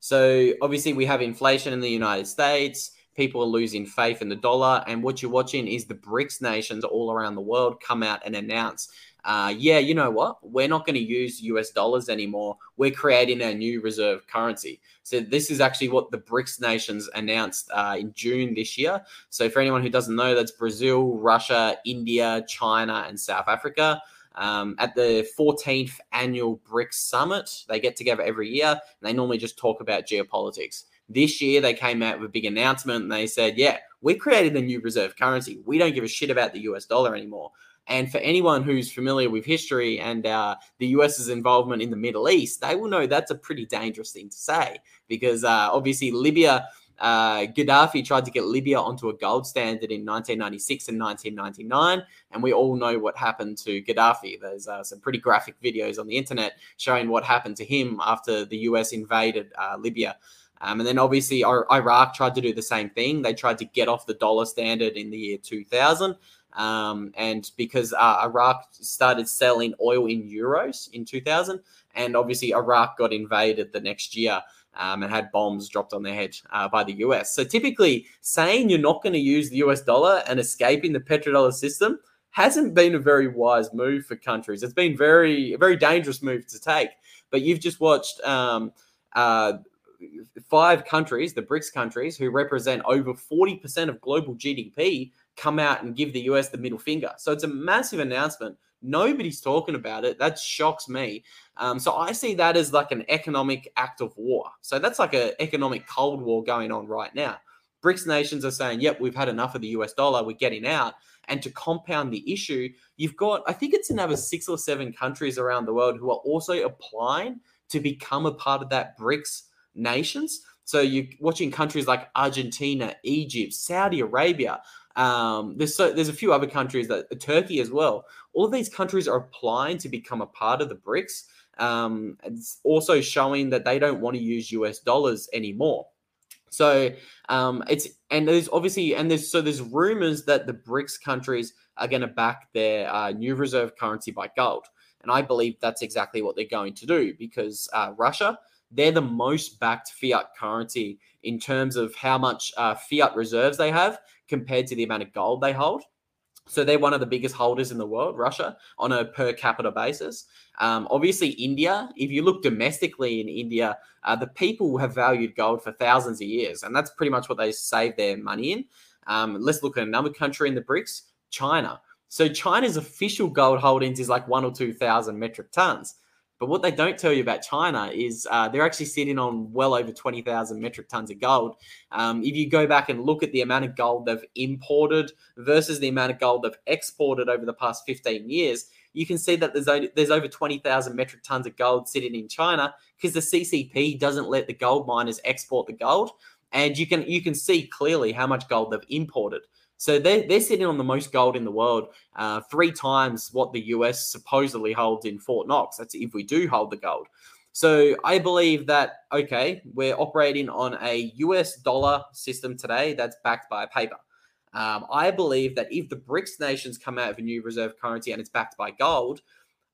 So obviously we have inflation in the United States, people are losing faith in the dollar and what you're watching is the BRICS nations all around the world come out and announce uh, yeah, you know what? We're not going to use US dollars anymore. We're creating a new reserve currency. So, this is actually what the BRICS nations announced uh, in June this year. So, for anyone who doesn't know, that's Brazil, Russia, India, China, and South Africa. Um, at the 14th annual BRICS summit, they get together every year and they normally just talk about geopolitics. This year, they came out with a big announcement and they said, Yeah, we created a new reserve currency. We don't give a shit about the US dollar anymore. And for anyone who's familiar with history and uh, the US's involvement in the Middle East, they will know that's a pretty dangerous thing to say because uh, obviously Libya, uh, Gaddafi tried to get Libya onto a gold standard in 1996 and 1999, and we all know what happened to Gaddafi. There's uh, some pretty graphic videos on the internet showing what happened to him after the US invaded uh, Libya. Um, and then obviously Iraq tried to do the same thing. They tried to get off the dollar standard in the year 2000. Um, and because uh, Iraq started selling oil in euros in 2000, and obviously Iraq got invaded the next year um, and had bombs dropped on their head uh, by the US. So typically, saying you're not going to use the US dollar and escaping the petrodollar system hasn't been a very wise move for countries. It's been very a very dangerous move to take. But you've just watched. Um, uh, five countries, the BRICS countries, who represent over 40% of global GDP, come out and give the US the middle finger. So it's a massive announcement. Nobody's talking about it. That shocks me. Um, so I see that as like an economic act of war. So that's like an economic cold war going on right now. BRICS nations are saying, yep, we've had enough of the US dollar, we're getting out. And to compound the issue, you've got, I think it's another six or seven countries around the world who are also applying to become a part of that BRICS nations. So you're watching countries like Argentina, Egypt, Saudi Arabia, um, there's so there's a few other countries that Turkey as well. All of these countries are applying to become a part of the BRICS. Um, it's also showing that they don't want to use US dollars anymore. So um, it's and there's obviously and there's so there's rumors that the BRICS countries are going to back their uh, new reserve currency by gold, and I believe that's exactly what they're going to do because uh, Russia they're the most backed fiat currency in terms of how much uh, fiat reserves they have compared to the amount of gold they hold. So they're one of the biggest holders in the world, Russia, on a per capita basis. Um, obviously, India, if you look domestically in India, uh, the people have valued gold for thousands of years, and that's pretty much what they save their money in. Um, let's look at another country in the BRICS, China. So China's official gold holdings is like one or 2,000 metric tons. But what they don't tell you about China is uh, they're actually sitting on well over 20,000 metric tons of gold. Um, if you go back and look at the amount of gold they've imported versus the amount of gold they've exported over the past 15 years, you can see that there's there's over 20,000 metric tons of gold sitting in China because the CCP doesn't let the gold miners export the gold, and you can you can see clearly how much gold they've imported. So they're, they're sitting on the most gold in the world, uh, three times what the US supposedly holds in Fort Knox. That's if we do hold the gold. So I believe that, okay, we're operating on a US dollar system today that's backed by a paper. Um, I believe that if the BRICS nations come out of a new reserve currency and it's backed by gold,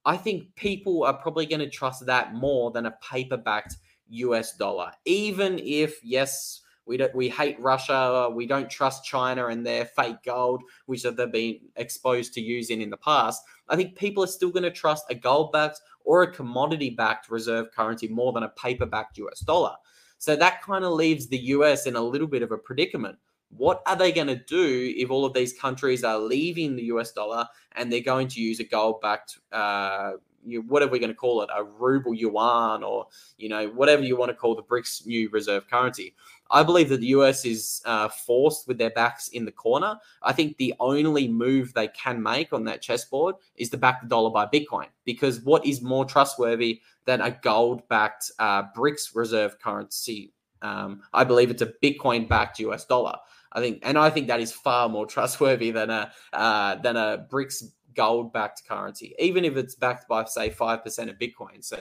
I think people are probably going to trust that more than a paper backed US dollar. Even if, yes, we don't, we hate Russia. We don't trust China and their fake gold, which they've been exposed to using in the past. I think people are still going to trust a gold backed or a commodity backed reserve currency more than a paper backed US dollar. So that kind of leaves the US in a little bit of a predicament. What are they going to do if all of these countries are leaving the US dollar and they're going to use a gold backed uh, you, whatever we're going to call it, a ruble yuan or you know whatever you want to call the BRICS new reserve currency. I believe that the US is uh, forced with their backs in the corner. I think the only move they can make on that chessboard is to back the dollar by Bitcoin because what is more trustworthy than a gold-backed uh, BRICS reserve currency? Um, I believe it's a Bitcoin-backed US dollar. I think, and I think that is far more trustworthy than a uh, than a BRICS gold backed currency, even if it's backed by, say, 5% of Bitcoin. So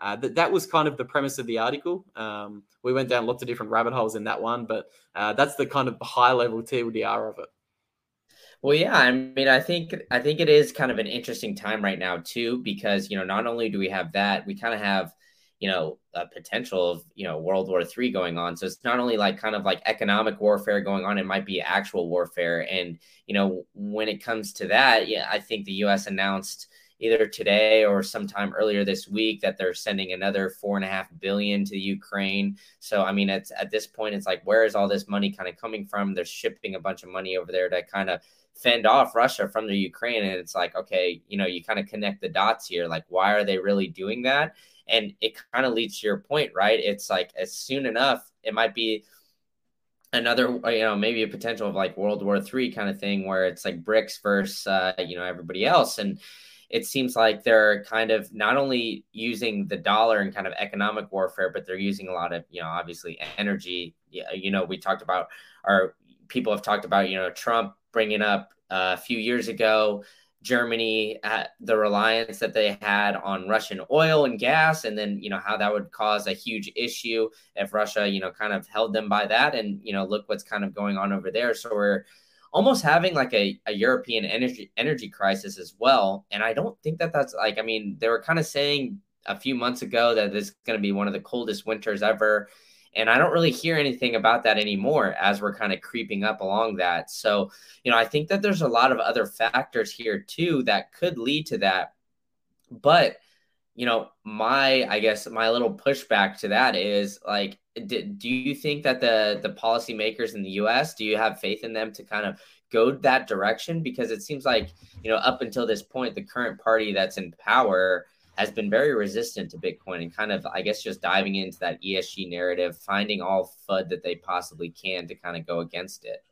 uh, th- that was kind of the premise of the article. Um, we went down lots of different rabbit holes in that one, but uh, that's the kind of high level TLDR of it. Well, yeah, I mean, I think I think it is kind of an interesting time right now too, because you know, not only do we have that, we kind of have you know a potential of you know world war three going on so it's not only like kind of like economic warfare going on it might be actual warfare and you know when it comes to that yeah i think the us announced either today or sometime earlier this week that they're sending another four and a half billion to ukraine. So i mean it's at this point it's like where is all this money kind of coming from? They're shipping a bunch of money over there to kind of fend off russia from the ukraine. And it's like okay you know you kind of connect the dots here. Like why are they really doing that? And it kind of leads to your point, right? It's like as soon enough, it might be another, you know, maybe a potential of like World War Three kind of thing where it's like BRICS versus, uh, you know, everybody else. And it seems like they're kind of not only using the dollar in kind of economic warfare, but they're using a lot of, you know, obviously energy. You know, we talked about, our people have talked about, you know, Trump bringing up uh, a few years ago Germany, the reliance that they had on Russian oil and gas, and then you know how that would cause a huge issue if Russia, you know, kind of held them by that. And you know, look what's kind of going on over there. So we're almost having like a, a European energy energy crisis as well. And I don't think that that's like I mean they were kind of saying a few months ago that this is going to be one of the coldest winters ever and I don't really hear anything about that anymore as we're kind of creeping up along that. So, you know, I think that there's a lot of other factors here too that could lead to that. But, you know, my, I guess my little pushback to that is like, do, do you think that the the policymakers in the U.S. do you have faith in them to kind of go that direction? Because it seems like you know up until this point, the current party that's in power has been very resistant to Bitcoin and kind of, I guess, just diving into that ESG narrative, finding all FUD that they possibly can to kind of go against it.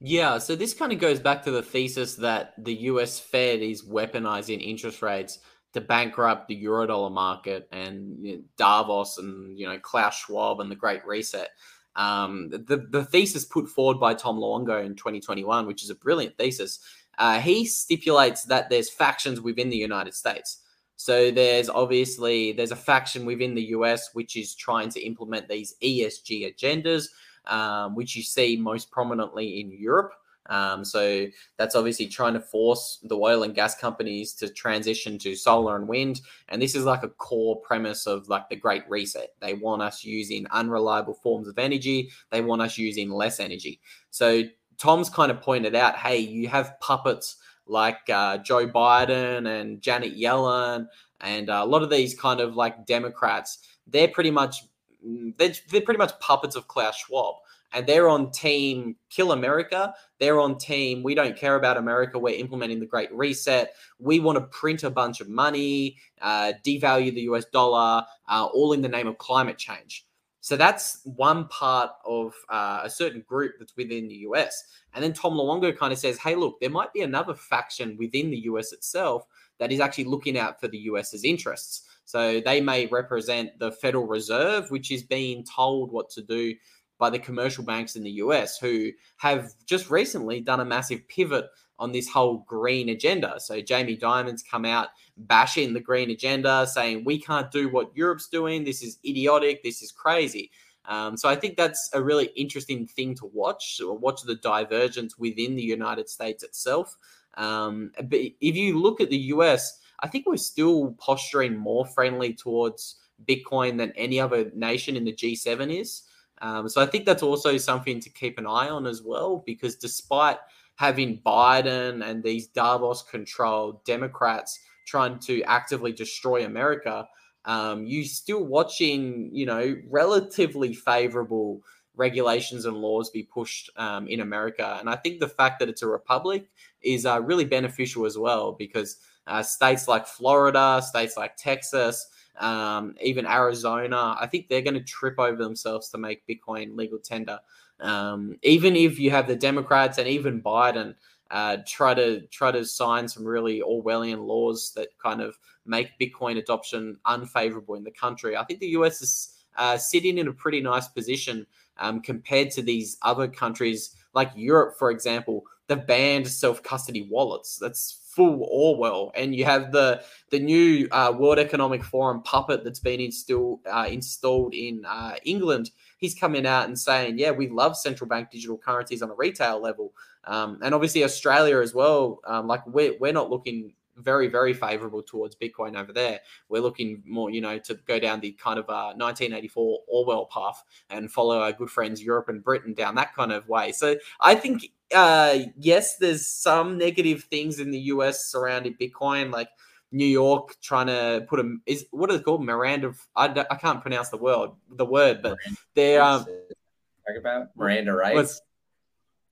Yeah, so this kind of goes back to the thesis that the US Fed is weaponizing interest rates to bankrupt the eurodollar market and you know, Davos and you know Klaus Schwab and the Great Reset. Um, the the thesis put forward by Tom Luongo in 2021, which is a brilliant thesis, uh, he stipulates that there's factions within the United States. So there's obviously there's a faction within the US which is trying to implement these ESG agendas, um, which you see most prominently in Europe. Um, so that's obviously trying to force the oil and gas companies to transition to solar and wind. And this is like a core premise of like the Great Reset. They want us using unreliable forms of energy. They want us using less energy. So Tom's kind of pointed out, hey, you have puppets like uh, Joe Biden and Janet Yellen and uh, a lot of these kind of like Democrats, they're pretty much mm, they're, they're pretty much puppets of Klaus Schwab. And they're on team kill America. They're on team we don't care about America. We're implementing the Great Reset. We want to print a bunch of money, uh, devalue the US dollar, uh, all in the name of climate change. So that's one part of uh, a certain group that's within the US. And then Tom Luongo kind of says, hey, look, there might be another faction within the US itself that is actually looking out for the US's interests. So they may represent the Federal Reserve, which is being told what to do by the commercial banks in the US, who have just recently done a massive pivot on this whole green agenda. So Jamie Dimon's come out bashing the green agenda, saying we can't do what Europe's doing. This is idiotic. This is crazy. Um, so I think that's a really interesting thing to watch. Watch the divergence within the United States itself. Um, but if you look at the US, I think we're still posturing more friendly towards Bitcoin than any other nation in the G7 is. Um, so I think that's also something to keep an eye on as well, because despite having Biden and these Davos controlled Democrats trying to actively destroy America, um, you still watching, you know, relatively favorable regulations and laws be pushed um, in America. And I think the fact that it's a republic is uh, really beneficial as well because uh, states like Florida, states like Texas, um, even Arizona, I think they're going to trip over themselves to make Bitcoin legal tender. Um, even if you have the Democrats and even Biden uh, try to try to sign some really Orwellian laws that kind of make Bitcoin adoption unfavorable in the country, I think the US is uh, sitting in a pretty nice position um, compared to these other countries like Europe, for example. They've banned self custody wallets. That's full Orwell, and you have the the new uh, World Economic Forum puppet that's been installed uh, installed in uh, England. He's coming out and saying, "Yeah, we love central bank digital currencies on a retail level, um, and obviously Australia as well. Um, like we're we're not looking very, very favorable towards Bitcoin over there. We're looking more, you know, to go down the kind of uh, 1984 Orwell path and follow our good friends Europe and Britain down that kind of way. So I think, uh, yes, there's some negative things in the US surrounding Bitcoin, like New York trying to put a is what is it called Miranda. I, I can't pronounce the word the word, but they're um talk about Miranda rights.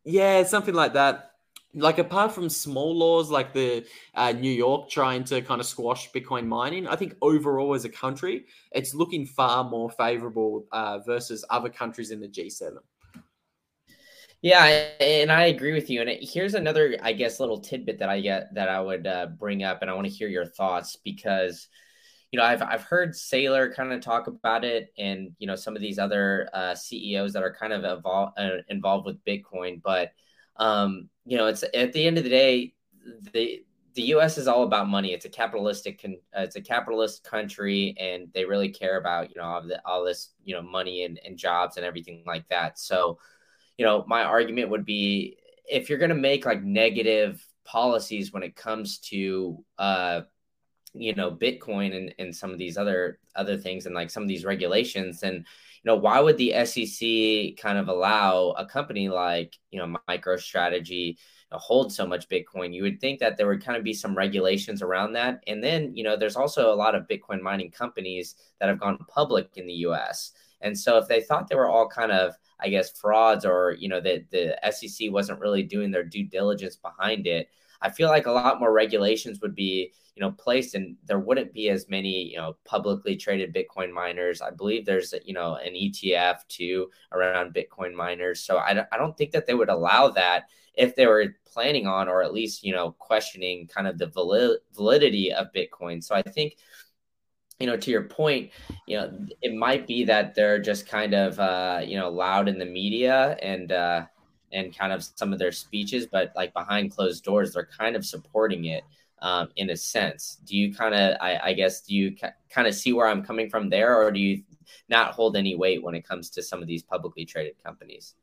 Yeah, something like that like apart from small laws like the uh, New York trying to kind of squash Bitcoin mining, I think overall as a country, it's looking far more favorable uh, versus other countries in the G7. Yeah, and I agree with you. And here's another, I guess, little tidbit that I get that I would uh, bring up, and I want to hear your thoughts because, you know, I've I've heard Saylor kind of talk about it, and you know, some of these other uh, CEOs that are kind of uh, involved with Bitcoin, but um, you know, it's at the end of the day, the the U.S. is all about money. It's a capitalistic, con- uh, it's a capitalist country, and they really care about you know all, the, all this you know money and, and jobs and everything like that. So, you know, my argument would be if you're going to make like negative policies when it comes to uh, you know Bitcoin and, and some of these other other things and like some of these regulations, then you know, why would the SEC kind of allow a company like, you know, MicroStrategy to hold so much Bitcoin? You would think that there would kind of be some regulations around that. And then, you know, there's also a lot of Bitcoin mining companies that have gone public in the US. And so if they thought they were all kind of, I guess, frauds or, you know, that the SEC wasn't really doing their due diligence behind it, I feel like a lot more regulations would be, you know, placed and there wouldn't be as many, you know, publicly traded Bitcoin miners. I believe there's, you know, an ETF too around Bitcoin miners. So I, I don't think that they would allow that if they were planning on, or at least, you know, questioning kind of the validity of Bitcoin. So I think, you know, to your point, you know, it might be that they're just kind of, uh, you know, loud in the media and, uh, and kind of some of their speeches, but like behind closed doors, they're kind of supporting it um, in a sense. Do you kind of, I, I, guess, do you ca- kind of see where I'm coming from there, or do you not hold any weight when it comes to some of these publicly traded companies?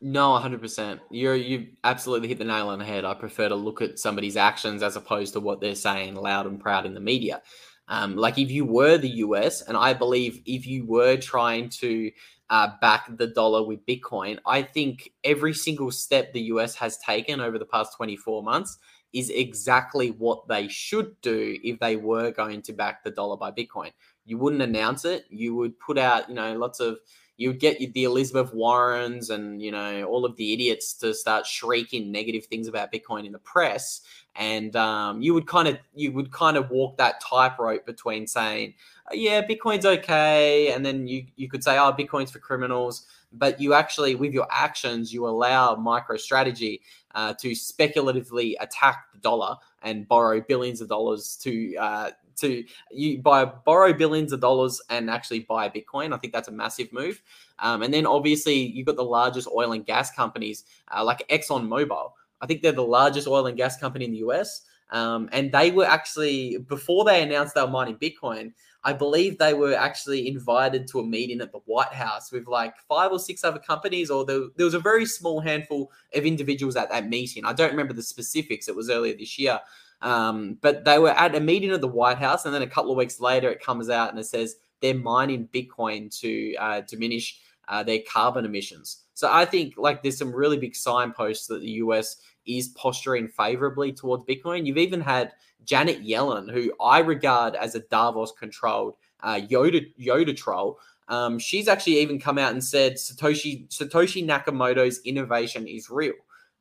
No, 100%. You're, you absolutely hit the nail on the head. I prefer to look at somebody's actions as opposed to what they're saying loud and proud in the media. Um, like if you were the US, and I believe if you were trying to uh, back the dollar with Bitcoin. I think every single step the US has taken over the past 24 months is exactly what they should do if they were going to back the dollar by Bitcoin. You wouldn't announce it. You would put out, you know, lots of you would get the Elizabeth Warrens and you know all of the idiots to start shrieking negative things about Bitcoin in the press, and um, you would kind of you would kind of walk that tightrope between saying, oh, yeah, Bitcoin's okay, and then you you could say, oh, Bitcoin's for criminals, but you actually with your actions you allow MicroStrategy uh, to speculatively attack the dollar and borrow billions of dollars to uh, to you buy borrow billions of dollars and actually buy Bitcoin. I think that's a massive move. Um, and then obviously you've got the largest oil and gas companies uh, like Exxon Mobil. I think they're the largest oil and gas company in the US. Um, and they were actually before they announced they were mining Bitcoin. I believe they were actually invited to a meeting at the White House with like five or six other companies, or there, there was a very small handful of individuals at that meeting. I don't remember the specifics. It was earlier this year. Um, but they were at a meeting at the White House, and then a couple of weeks later, it comes out and it says they're mining Bitcoin to uh, diminish uh, their carbon emissions. So I think like there's some really big signposts that the US is posturing favorably towards Bitcoin. You've even had Janet Yellen, who I regard as a Davos controlled uh, Yoda Yoda troll. Um, she's actually even come out and said Satoshi Satoshi Nakamoto's innovation is real.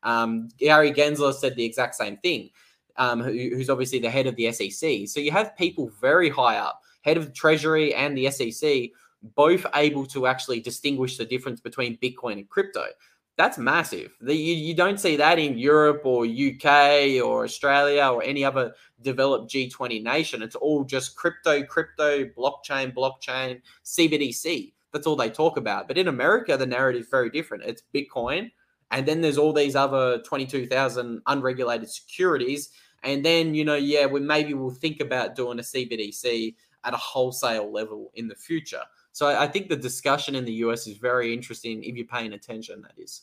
Um, Gary Gensler said the exact same thing um, who, who's obviously the head of the SEC. So you have people very high up, head of the Treasury and the SEC, both able to actually distinguish the difference between Bitcoin and crypto. That's massive. The, you, you don't see that in Europe or UK or Australia or any other developed G20 nation. It's all just crypto, crypto, blockchain, blockchain, CBDC. That's all they talk about. But in America, the narrative is very different. It's Bitcoin, and then there's all these other 22,000 unregulated securities and then, you know, yeah, we maybe we'll think about doing a CBDC at a wholesale level in the future. So I think the discussion in the US is very interesting if you're paying attention, that is.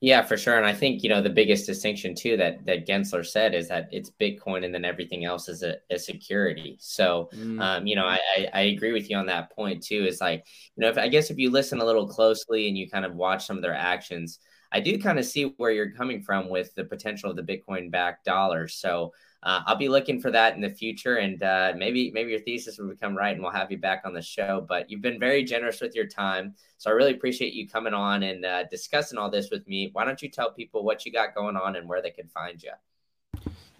Yeah, for sure. And I think, you know, the biggest distinction too that that Gensler said is that it's Bitcoin and then everything else is a, a security. So, mm. um, you know, I, I, I, agree with you on that point too. Is like, you know, if I guess if you listen a little closely and you kind of watch some of their actions, I do kind of see where you're coming from with the potential of the Bitcoin backed dollar. So uh, I'll be looking for that in the future, and uh, maybe maybe your thesis will become right, and we'll have you back on the show. But you've been very generous with your time, so I really appreciate you coming on and uh, discussing all this with me. Why don't you tell people what you got going on and where they can find you?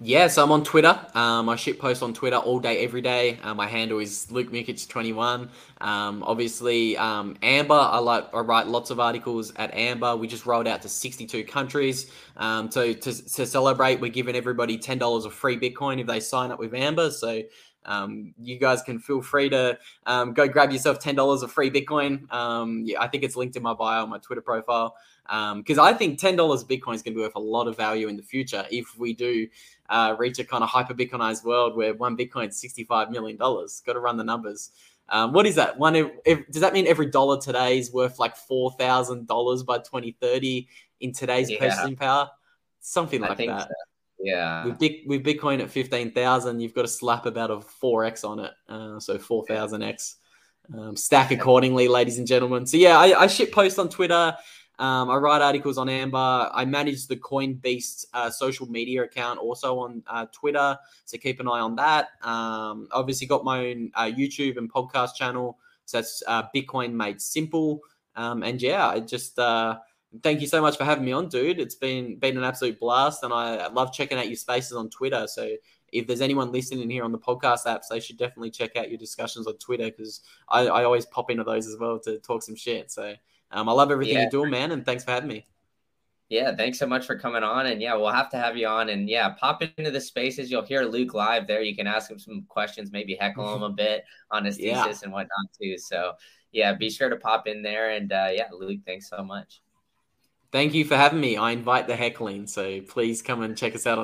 Yeah, so I'm on Twitter. Um, I shit post on Twitter all day, every day. Uh, my handle is Luke Mikic21. Um, obviously, um, Amber. I like. I write lots of articles at Amber. We just rolled out to 62 countries. Um, so to, to celebrate, we're giving everybody ten dollars of free Bitcoin if they sign up with Amber. So um, you guys can feel free to um, go grab yourself ten dollars of free Bitcoin. Um, yeah, I think it's linked in my bio my Twitter profile because um, I think ten dollars Bitcoin is going to be worth a lot of value in the future if we do uh, reach a kind of hyper Bitcoinized world where one Bitcoin is $65 million. Got to run the numbers. Um, what is that? One, does that mean every dollar today is worth like $4,000 by 2030 in today's yeah. purchasing power? Something like that. So. Yeah. With, Big, with Bitcoin at 15,000, you've got to slap about a 4x on it. Uh, so 4,000x. Um, stack accordingly, ladies and gentlemen. So yeah, I, I shit post on Twitter. Um, I write articles on Amber. I manage the CoinBeast uh, social media account also on uh, Twitter. So keep an eye on that. Um, obviously, got my own uh, YouTube and podcast channel. So that's uh, Bitcoin Made Simple. Um, and yeah, I just uh, thank you so much for having me on, dude. It's been been an absolute blast, and I love checking out your spaces on Twitter. So if there's anyone listening here on the podcast apps, they should definitely check out your discussions on Twitter because I, I always pop into those as well to talk some shit. So um, I love everything yeah. you do, man, and thanks for having me. Yeah, thanks so much for coming on. And yeah, we'll have to have you on. And yeah, pop into the spaces. You'll hear Luke live there. You can ask him some questions, maybe heckle him a bit on his thesis yeah. and whatnot too. So yeah, be sure to pop in there. And uh, yeah, Luke, thanks so much. Thank you for having me. I invite the heckling. So please come and check us out on